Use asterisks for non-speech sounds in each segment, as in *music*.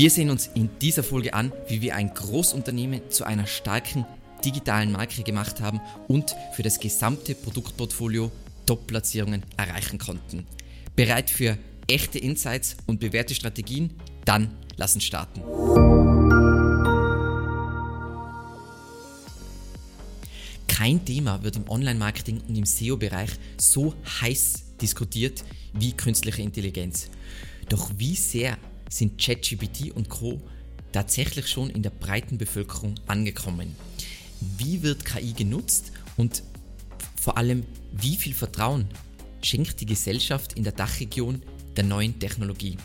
Wir sehen uns in dieser Folge an, wie wir ein Großunternehmen zu einer starken digitalen Marke gemacht haben und für das gesamte Produktportfolio Top-Platzierungen erreichen konnten. Bereit für echte Insights und bewährte Strategien? Dann lass uns starten. Kein Thema wird im Online-Marketing und im SEO-Bereich so heiß diskutiert wie künstliche Intelligenz. Doch wie sehr sind ChatGPT und Co. tatsächlich schon in der breiten Bevölkerung angekommen? Wie wird KI genutzt und vor allem wie viel Vertrauen schenkt die Gesellschaft in der Dachregion der neuen Technologie?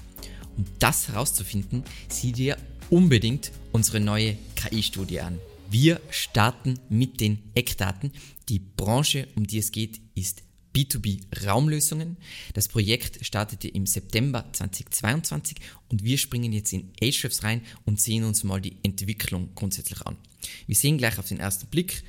Um das herauszufinden, sieh dir unbedingt unsere neue KI-Studie an. Wir starten mit den Eckdaten. Die Branche, um die es geht, ist B2B Raumlösungen. Das Projekt startete im September 2022 und wir springen jetzt in Ahrefs rein und sehen uns mal die Entwicklung grundsätzlich an. Wir sehen gleich auf den ersten Blick,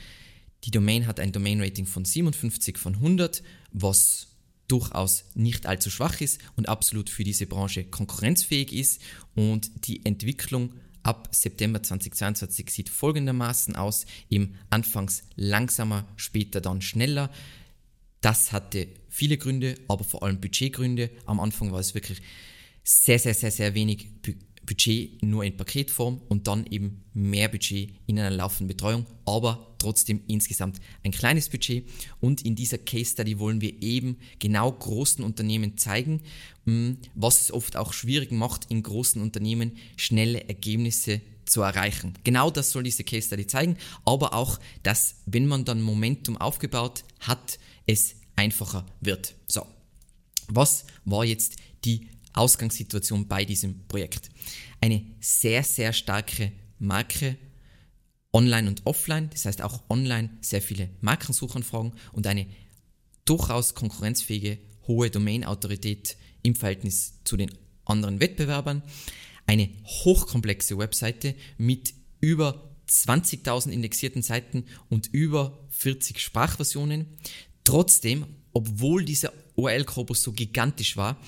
die Domain hat ein Domain-Rating von 57 von 100, was durchaus nicht allzu schwach ist und absolut für diese Branche konkurrenzfähig ist und die Entwicklung ab September 2022 sieht folgendermaßen aus, im anfangs langsamer, später dann schneller. Das hatte viele Gründe, aber vor allem Budgetgründe. Am Anfang war es wirklich sehr, sehr, sehr, sehr wenig Budget nur in Paketform und dann eben mehr Budget in einer laufenden Betreuung, aber trotzdem insgesamt ein kleines Budget. Und in dieser Case Study wollen wir eben genau großen Unternehmen zeigen, hm, was es oft auch schwierig macht, in großen Unternehmen schnelle Ergebnisse zu erreichen. Genau das soll diese Case Study zeigen, aber auch, dass wenn man dann Momentum aufgebaut hat, es einfacher wird. So, was war jetzt die Ausgangssituation bei diesem Projekt? Eine sehr, sehr starke Marke, online und offline, das heißt auch online sehr viele Markensuchanfragen und eine durchaus konkurrenzfähige hohe Domain-Autorität im Verhältnis zu den anderen Wettbewerbern, eine hochkomplexe Webseite mit über 20.000 indexierten Seiten und über 40 Sprachversionen, Trotzdem, obwohl dieser ORL-Korpus so gigantisch war,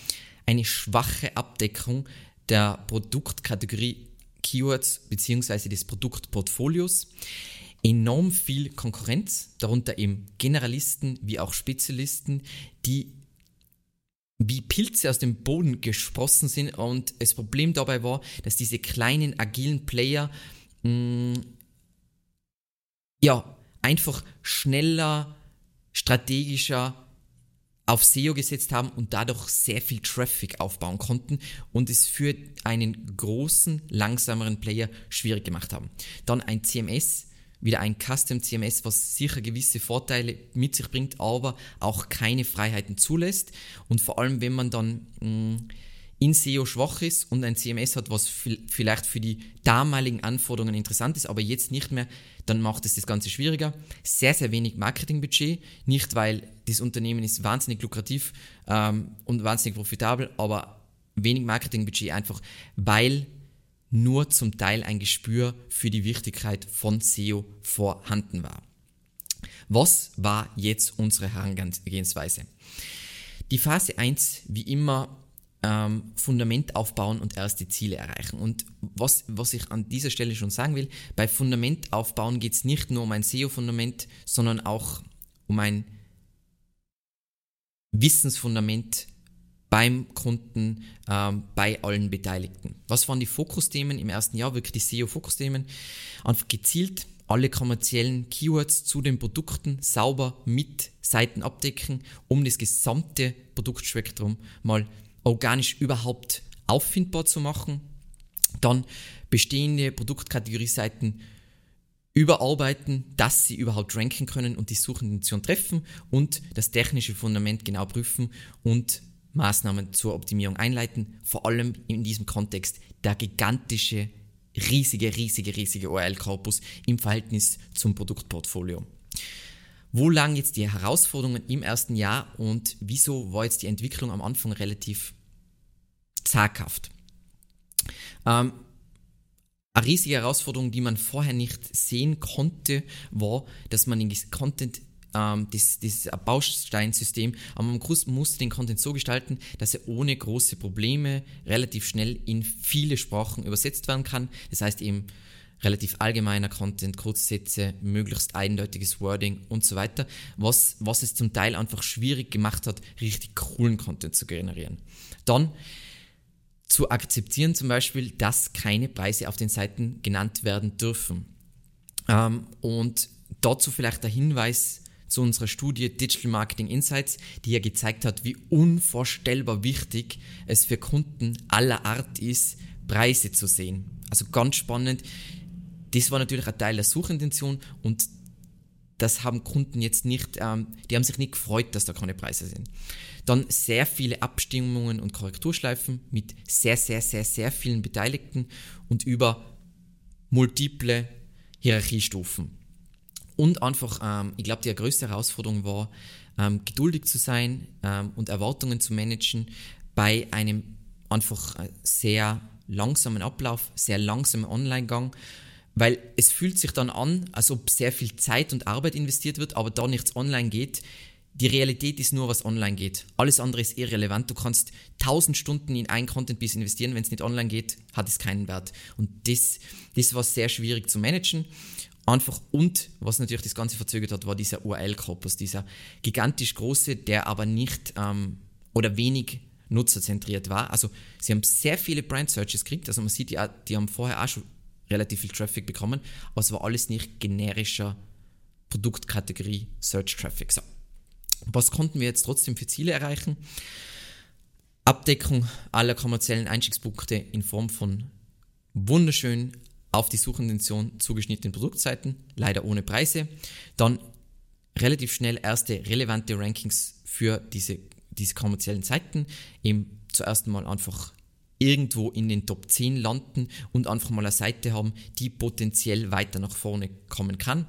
eine schwache Abdeckung der Produktkategorie Keywords bzw. des Produktportfolios, enorm viel Konkurrenz, darunter eben Generalisten wie auch Spezialisten, die wie Pilze aus dem Boden gesprossen sind und das Problem dabei war, dass diese kleinen agilen Player mh, mm, ja einfach schneller strategischer auf SEO gesetzt haben und dadurch sehr viel Traffic aufbauen konnten und es für einen großen, langsameren Player schwierig gemacht haben. Dann ein CMS, wieder ein Custom CMS, was sicher gewisse Vorteile mit sich bringt, aber auch keine Freiheiten zulässt. Und vor allem, wenn man dann mh, mm, in SEO schwach ist und ein CMS hat, was vielleicht für die damaligen Anforderungen interessant ist, aber jetzt nicht mehr, dann macht es das Ganze schwieriger. Sehr, sehr wenig Marketingbudget, nicht weil das Unternehmen ist wahnsinnig lukrativ ähm, und wahnsinnig profitabel, aber wenig Marketingbudget einfach, weil nur zum Teil ein Gespür für die Wichtigkeit von SEO vorhanden war. Was war jetzt unsere Herangehensweise? Die Phase 1, wie immer, ähm, Fundament aufbauen und erst die Ziele erreichen. Und was, was ich an dieser Stelle schon sagen will, bei Fundament aufbauen geht es nicht nur um ein SEO-Fundament, sondern auch um ein Wissensfundament beim Kunden, ähm, bei allen Beteiligten. Was waren die Fokusthemen im ersten Jahr? Wirklich die SEO-Fokusthemen. Einfach gezielt alle kommerziellen Keywords zu den Produkten sauber mit Seiten abdecken, um das gesamte Produktspektrum mal organisch überhaupt auffindbar zu machen. Dann bestehende Produktkategorieseiten überarbeiten, dass sie überhaupt ranken können und die Suchintention treffen und das technische Fundament genau prüfen und Maßnahmen zur Optimierung einleiten. Vor allem in diesem Kontext der gigantische, riesige, riesige, riesige ORL-Korpus im Verhältnis zum Produktportfolio. Wo lagen jetzt die Herausforderungen im ersten Jahr und wieso war jetzt die Entwicklung am Anfang relativ zaghaft? Ähm, eine riesige Herausforderung, die man vorher nicht sehen konnte, war, dass man den Content ähm, das, das Bausteinsystem, aber man musste den Content so gestalten, dass er ohne große Probleme relativ schnell in viele Sprachen übersetzt werden kann. Das heißt eben relativ allgemeiner Content, kurze Sätze, möglichst eindeutiges Wording und so weiter, was, was es zum Teil einfach schwierig gemacht hat, richtig coolen Content zu generieren. Dann zu akzeptieren zum Beispiel, dass keine Preise auf den Seiten genannt werden dürfen. Ähm, und dazu vielleicht der Hinweis zu unserer Studie Digital Marketing Insights, die ja gezeigt hat, wie unvorstellbar wichtig es für Kunden aller Art ist, Preise zu sehen. Also ganz spannend. Das war natürlich ein Teil der Suchintention und das haben Kunden jetzt nicht, ähm, die haben sich nicht gefreut, dass da keine Preise sind. Dann sehr viele Abstimmungen und Korrekturschleifen mit sehr, sehr, sehr, sehr vielen Beteiligten und über multiple Hierarchiestufen. Und einfach, ähm, ich glaube, die größte Herausforderung war, ähm, geduldig zu sein ähm, und Erwartungen zu managen bei einem einfach äh, sehr langsamen Ablauf, sehr langsamen Online-Gang, weil es fühlt sich dann an, als ob sehr viel Zeit und Arbeit investiert wird, aber da nichts online geht. Die Realität ist nur, was online geht. Alles andere ist irrelevant. Du kannst 1000 Stunden in ein Content-Piece investieren, wenn es nicht online geht, hat es keinen Wert. Und das, das war sehr schwierig zu managen. Einfach und was natürlich das Ganze verzögert hat, war dieser URL-Korpus, dieser gigantisch große, der aber nicht ähm, oder wenig nutzerzentriert war. Also sie haben sehr viele Brand Searches gekriegt, also man sieht, die, die haben vorher auch schon relativ viel Traffic bekommen, aber es war alles nicht generischer Produktkategorie Search Traffic. So. Was konnten wir jetzt trotzdem für Ziele erreichen? Abdeckung aller kommerziellen Einstiegspunkte in Form von wunderschön auf die Suchintention zugeschnittenen Produktseiten, leider ohne Preise. Dann relativ schnell erste relevante Rankings für diese, diese kommerziellen Seiten. Eben zuerst mal einfach irgendwo in den Top 10 landen und einfach mal eine Seite haben, die potenziell weiter nach vorne kommen kann.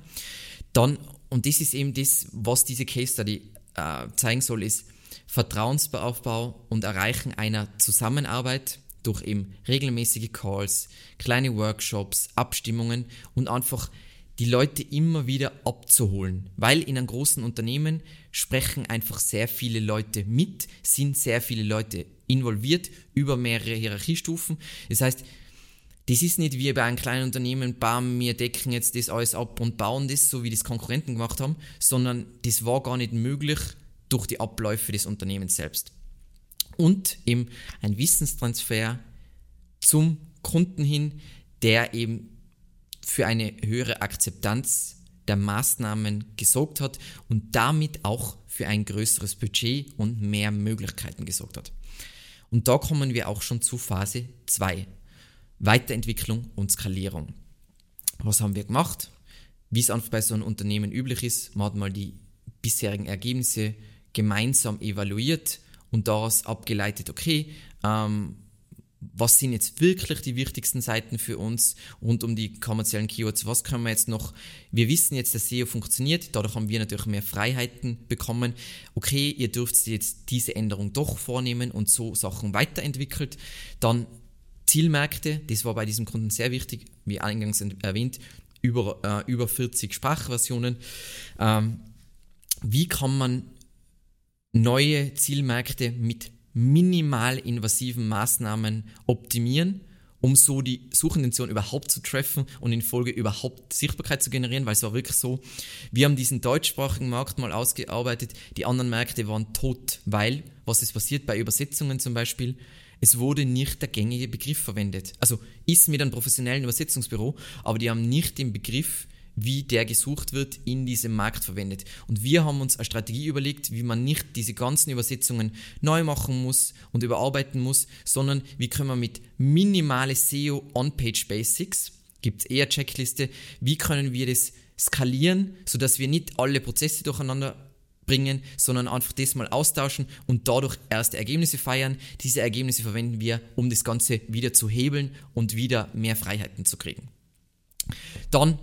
Dann, und das ist eben das, was diese Case Study äh, zeigen soll, ist Vertrauensaufbau und Erreichen einer Zusammenarbeit durch eben regelmäßige Calls, kleine Workshops, Abstimmungen und einfach die Leute immer wieder abzuholen. Weil in einem großen Unternehmen sprechen einfach sehr viele Leute mit, sind sehr viele Leute involviert über mehrere Hierarchiestufen. Das heißt, das ist nicht wie bei einem kleinen Unternehmen, bam, wir decken jetzt das alles ab und bauen das, so wie das Konkurrenten gemacht haben, sondern das war gar nicht möglich durch die Abläufe des Unternehmens selbst. Und eben ein Wissenstransfer zum Kunden hin, der eben für eine höhere Akzeptanz der Maßnahmen gesorgt hat und damit auch für ein größeres Budget und mehr Möglichkeiten gesorgt hat. Und da kommen wir auch schon zu Phase 2. Weiterentwicklung und Skalierung. Was haben wir gemacht? Wie es bei so einem Unternehmen üblich ist, man hat mal die bisherigen Ergebnisse gemeinsam evaluiert und daraus abgeleitet, okay, ähm, was sind jetzt wirklich die wichtigsten Seiten für uns rund um die kommerziellen Keywords? Was können wir jetzt noch? Wir wissen jetzt, dass SEO funktioniert, dadurch haben wir natürlich mehr Freiheiten bekommen. Okay, ihr dürft jetzt diese Änderung doch vornehmen und so Sachen weiterentwickelt. Dann Zielmärkte, das war bei diesem Kunden sehr wichtig, wie eingangs erwähnt, über, äh, über 40 Sprachversionen. Ähm, wie kann man neue Zielmärkte mit minimal invasiven Maßnahmen optimieren, um so die Suchintention überhaupt zu treffen und in Folge überhaupt Sichtbarkeit zu generieren, weil es war wirklich so, wir haben diesen deutschsprachigen Markt mal ausgearbeitet, die anderen Märkte waren tot, weil, was ist passiert bei Übersetzungen zum Beispiel, es wurde nicht der gängige Begriff verwendet. Also ist mit einem professionellen Übersetzungsbüro, aber die haben nicht den Begriff wie der gesucht wird, in diesem Markt verwendet. Und wir haben uns eine Strategie überlegt, wie man nicht diese ganzen Übersetzungen neu machen muss und überarbeiten muss, sondern wie können wir mit minimale SEO On-Page Basics, gibt es eher Checkliste, wie können wir das skalieren, sodass wir nicht alle Prozesse durcheinander bringen, sondern einfach das mal austauschen und dadurch erste Ergebnisse feiern. Diese Ergebnisse verwenden wir, um das Ganze wieder zu hebeln und wieder mehr Freiheiten zu kriegen. Dann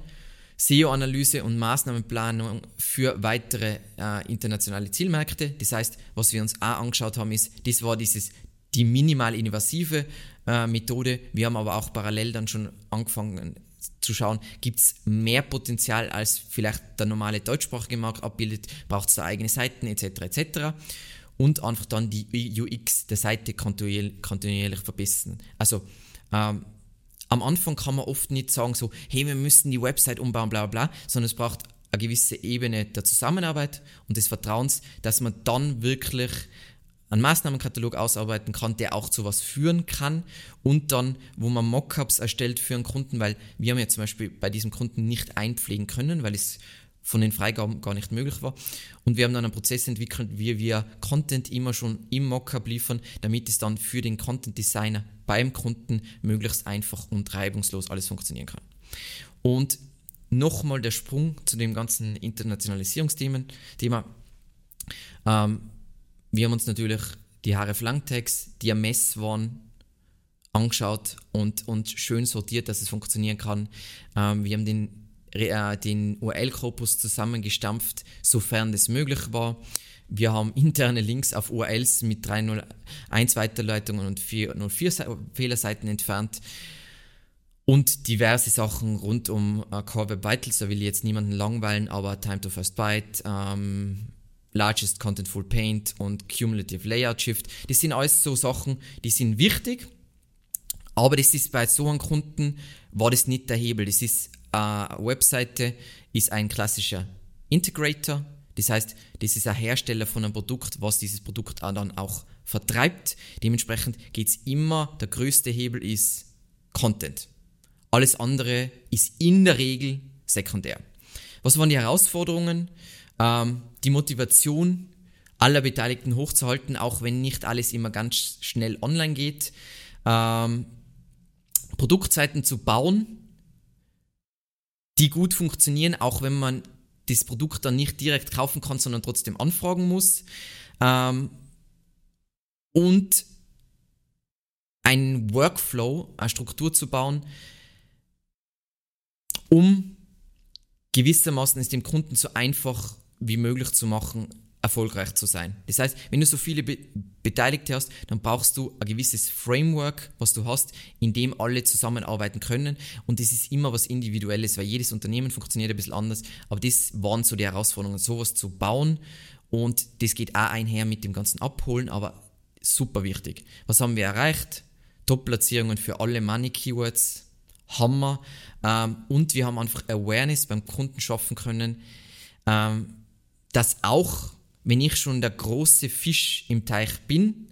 SEO-Analyse und Maßnahmenplanung für weitere äh, internationale Zielmärkte. Das heißt, was wir uns auch angeschaut haben, ist, das war dieses die minimal invasive äh, Methode. Wir haben aber auch parallel dann schon angefangen, zu schauen, gibt es mehr Potenzial als vielleicht der normale deutschsprachige Markt abbildet, braucht es da eigene Seiten etc. etc. Und einfach dann die UX der Seite kontinuierlich, kontinuierlich verbessern. Also ähm, am Anfang kann man oft nicht sagen so, hey, wir müssen die Website umbauen, bla bla, sondern es braucht eine gewisse Ebene der Zusammenarbeit und des Vertrauens, dass man dann wirklich einen Maßnahmenkatalog ausarbeiten kann, der auch zu was führen kann und dann, wo man Mockups erstellt für einen Kunden, weil wir haben ja zum Beispiel bei diesem Kunden nicht einpflegen können, weil es von den Freigaben gar nicht möglich war. Und wir haben dann einen Prozess entwickelt, wie wir Content immer schon im Mockup liefern, damit es dann für den Content Designer beim Kunden möglichst einfach und reibungslos alles funktionieren kann. Und nochmal der Sprung zu dem ganzen Internationalisierungsthema. Ähm, wir haben uns natürlich die Haare Langtags, die am Mess waren, angeschaut und, und schön sortiert, dass es funktionieren kann. Ähm, wir haben den, den URL-Korpus zusammengestampft, sofern das möglich war. Wir haben interne Links auf URLs mit 301 Weiterleitungen und 404 Fehlerseiten entfernt und diverse Sachen rund um äh, Core Web Vitals. Da will ich jetzt niemanden langweilen, aber Time to First Byte, ähm, Largest Contentful Paint und Cumulative Layout Shift. Das sind alles so Sachen, die sind wichtig, aber das ist bei so einem Kunden war das nicht der Hebel. Das ist äh, Webseite, ist ein klassischer Integrator. Das heißt, das ist ein Hersteller von einem Produkt, was dieses Produkt dann auch vertreibt. Dementsprechend geht es immer, der größte Hebel ist Content. Alles andere ist in der Regel sekundär. Was waren die Herausforderungen? ähm, die Motivation aller Beteiligten hochzuhalten, auch wenn nicht alles immer ganz schnell online geht. Ähm, Produktseiten zu bauen, die gut funktionieren, auch wenn man das Produkt dann nicht direkt kaufen kann, sondern trotzdem anfragen muss. Ähm, und einen Workflow, eine Struktur zu bauen, um gewissermaßen es dem Kunden so einfach wie möglich zu machen, erfolgreich zu sein. Das heißt, wenn du so viele Be Beteiligte hast, dann brauchst du ein gewisses Framework, was du hast, in dem alle zusammenarbeiten können. Und das ist immer was Individuelles, weil jedes Unternehmen funktioniert ein bisschen anders. Aber das waren so die Herausforderungen, sowas zu bauen. Und das geht auch einher mit dem ganzen Abholen, aber super wichtig. Was haben wir erreicht? Top-Platzierungen für alle Money-Keywords, Hammer. Ähm, und wir haben einfach Awareness beim Kunden schaffen können. Ähm, dass auch, wenn ich schon der große Fisch im Teich bin,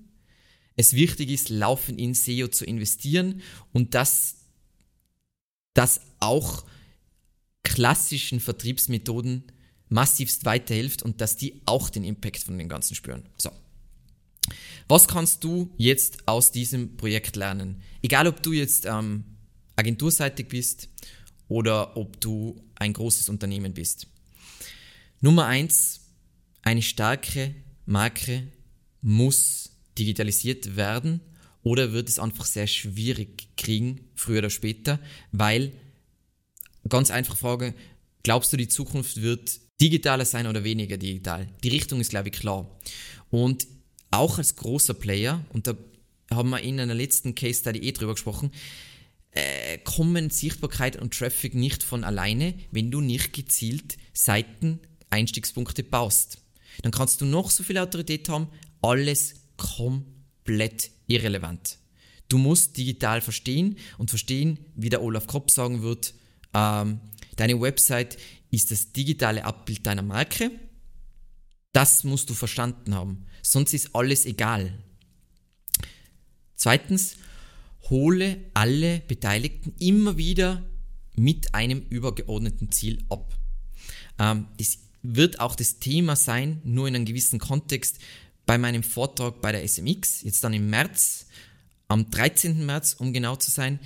es wichtig ist, laufend in SEO zu investieren und dass das auch klassischen Vertriebsmethoden massivst weiterhilft und dass die auch den Impact von dem Ganzen spüren. So. Was kannst du jetzt aus diesem Projekt lernen? Egal, ob du jetzt ähm, agenturseitig bist oder ob du ein großes Unternehmen bist. Nummer eins, eine starke Marke muss digitalisiert werden oder wird es einfach sehr schwierig kriegen, früher oder später, weil, ganz einfache Frage, glaubst du, die Zukunft wird digitaler sein oder weniger digital? Die Richtung ist, glaube ich, klar. Und auch als großer Player, und da haben wir in einer letzten Case Study eh drüber gesprochen, äh, kommen Sichtbarkeit und Traffic nicht von alleine, wenn du nicht gezielt Seiten Einstiegspunkte baust. Dann kannst du noch so viel Autorität haben, alles komplett irrelevant. Du musst digital verstehen und verstehen, wie der Olaf Kopp sagen wird, ähm, deine Website ist das digitale Abbild deiner Marke. Das musst du verstanden haben, sonst ist alles egal. Zweitens, hole alle Beteiligten immer wieder mit einem übergeordneten Ziel ab. Ähm, das wird auch das Thema sein, nur in einem gewissen Kontext, bei meinem Vortrag bei der SMX, jetzt dann im März, am 13. März, um genau zu sein.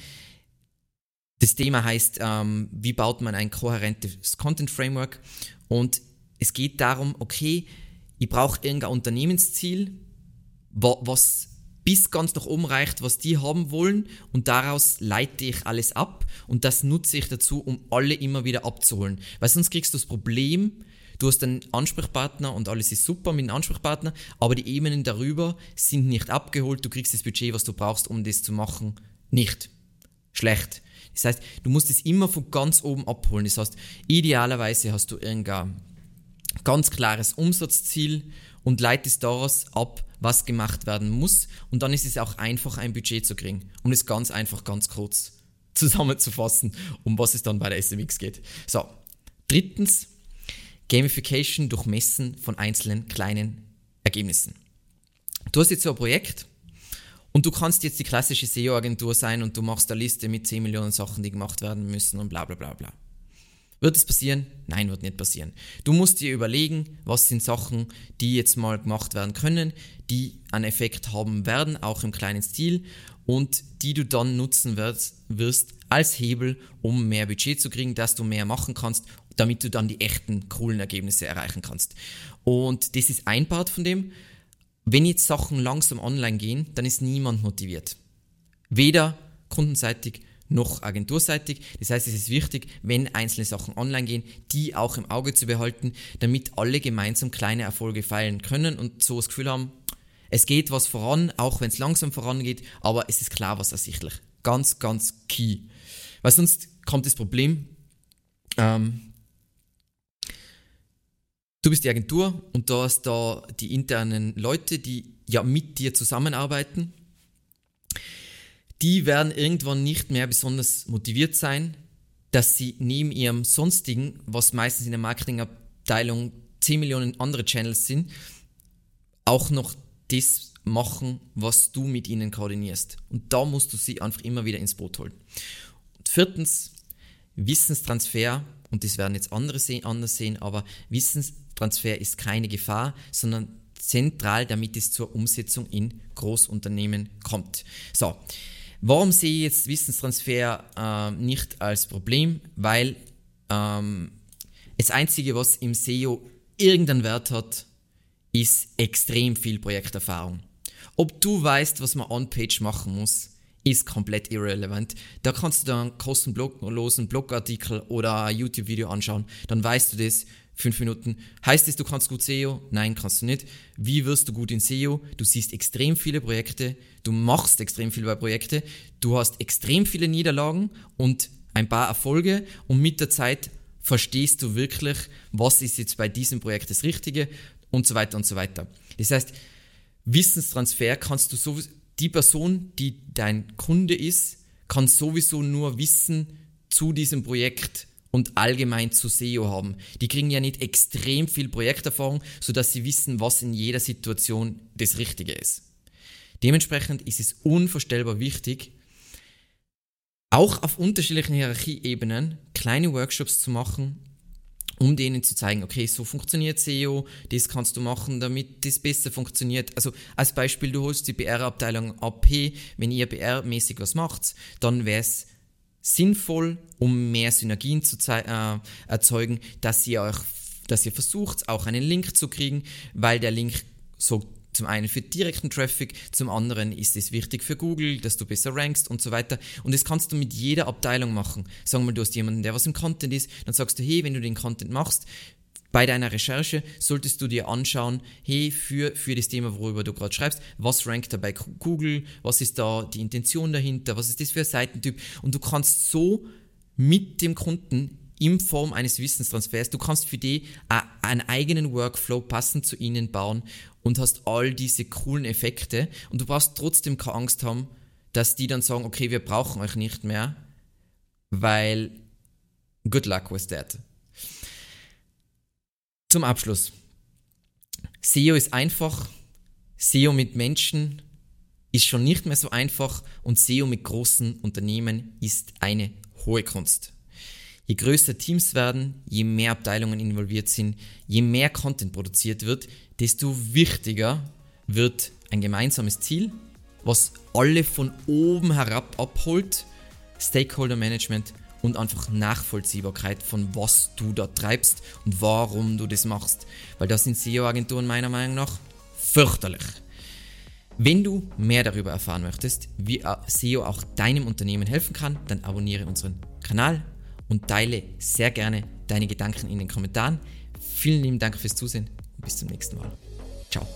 Das Thema heißt, ähm, wie baut man ein kohärentes Content Framework? Und es geht darum, okay, ich brauche irgendein Unternehmensziel, was bis ganz nach oben reicht, was die haben wollen und daraus leite ich alles ab und das nutze ich dazu, um alle immer wieder abzuholen. Weil sonst kriegst du das Problem, Du hast einen Ansprechpartner und alles ist super mit dem Ansprechpartner, aber die Ebenen darüber sind nicht abgeholt. Du kriegst das Budget, was du brauchst, um das zu machen, nicht. schlecht. Das heißt, du musst es immer von ganz oben abholen. Das heißt, idealerweise hast du irgendein ganz klares Umsatzziel und leitest daraus ab, was gemacht werden muss. Und dann ist es auch einfach, ein Budget zu kriegen. Um es ganz einfach, ganz kurz *laughs* zusammenzufassen, um was es dann bei der SMX geht. So, drittens, Gamification durch Messen von einzelnen kleinen Ergebnissen. Du hast jetzt so ein Projekt und du kannst jetzt die klassische SEO-Agentur sein und du machst eine Liste mit 10 Millionen Sachen, die gemacht werden müssen und bla bla bla bla. Wird es passieren? Nein, wird nicht passieren. Du musst dir überlegen, was sind Sachen, die jetzt mal gemacht werden können, die einen Effekt haben werden, auch im kleinen Stil und die du dann nutzen wirst, wirst als Hebel, um mehr Budget zu kriegen, dass du mehr machen kannst, damit du dann die echten coolen Ergebnisse erreichen kannst. Und das ist ein Part von dem. Wenn jetzt Sachen langsam online gehen, dann ist niemand motiviert. Weder kundenseitig noch agenturseitig. Das heißt, es ist wichtig, wenn einzelne Sachen online gehen, die auch im Auge zu behalten, damit alle gemeinsam kleine Erfolge feiern können und so das Gefühl haben, es geht was voran, auch wenn es langsam vorangeht, aber es ist klar was ersichtlich. Ganz, ganz key. Weil sonst kommt das Problem, ähm, du bist die Agentur und du hast da die internen Leute, die ja mit dir zusammenarbeiten die werden irgendwann nicht mehr besonders motiviert sein, dass sie neben ihrem sonstigen, was meistens in der Marketingabteilung 10 Millionen andere Channels sind, auch noch das machen, was du mit ihnen koordinierst. Und da musst du sie einfach immer wieder ins Boot holen. Und viertens, Wissenstransfer, und das werden jetzt andere sehen, anders sehen, aber Wissenstransfer ist keine Gefahr, sondern zentral, damit es zur Umsetzung in Großunternehmen kommt. So, Warum sehe ich jetzt Wissenstransfer äh, nicht als Problem? Weil ähm, das Einzige, was im SEO irgendeinen Wert hat, ist extrem viel Projekterfahrung. Ob du weißt, was man on-page machen muss, ist komplett irrelevant. Da kannst du dann kostenlosen Blogartikel oder YouTube-Video anschauen, dann weißt du das, fünf Minuten. Heißt es, du kannst gut SEO? Nein, kannst du nicht. Wie wirst du gut in SEO? Du siehst extrem viele Projekte, du machst extrem viele Projekte, du hast extrem viele Niederlagen und ein paar Erfolge und mit der Zeit verstehst du wirklich, was ist jetzt bei diesem Projekt das Richtige und so weiter und so weiter. Das heißt, Wissenstransfer kannst du so, die Person, die dein Kunde ist, kann sowieso nur Wissen zu diesem Projekt und allgemein zu SEO haben. Die kriegen ja nicht extrem viel Projekterfahrung, sodass sie wissen, was in jeder Situation das Richtige ist. Dementsprechend ist es unvorstellbar wichtig, auch auf unterschiedlichen Hierarchieebenen kleine Workshops zu machen, um denen zu zeigen, okay, so funktioniert SEO, das kannst du machen, damit das besser funktioniert. Also als Beispiel, du holst die BR-Abteilung AP, wenn ihr BR-mäßig was macht, dann wäre es sinnvoll, um mehr Synergien zu äh, erzeugen, dass ihr euch, dass ihr versucht, auch einen Link zu kriegen, weil der Link so zum einen für direkten Traffic, zum anderen ist es wichtig für Google, dass du besser rankst und so weiter. Und das kannst du mit jeder Abteilung machen. Sagen wir, du hast jemanden, der was im Content ist, dann sagst du, hey, wenn du den Content machst, bei deiner Recherche solltest du dir anschauen, hey, für, für das Thema, worüber du gerade schreibst, was rankt da bei Google, was ist da die Intention dahinter, was ist das für ein Seitentyp und du kannst so mit dem Kunden in Form eines Wissenstransfers, du kannst für die einen eigenen Workflow passend zu ihnen bauen und hast all diese coolen Effekte und du brauchst trotzdem keine Angst haben, dass die dann sagen, okay, wir brauchen euch nicht mehr, weil good luck with that. Zum Abschluss. SEO ist einfach. SEO mit Menschen ist schon nicht mehr so einfach und SEO mit großen Unternehmen ist eine hohe Kunst. Je größer Teams werden, je mehr Abteilungen involviert sind, je mehr Content produziert wird, desto wichtiger wird ein gemeinsames Ziel, was alle von oben herab abholt, Stakeholder Management und einfach Nachvollziehbarkeit von was du da treibst und warum du das machst. Weil das sind SEO-Agenturen meiner Meinung nach fürchterlich. Wenn du mehr darüber erfahren möchtest, wie SEO auch deinem Unternehmen helfen kann, dann abonniere unseren Kanal und teile sehr gerne deine Gedanken in den Kommentaren. Vielen lieben Dank fürs Zusehen und bis zum nächsten Mal. Ciao.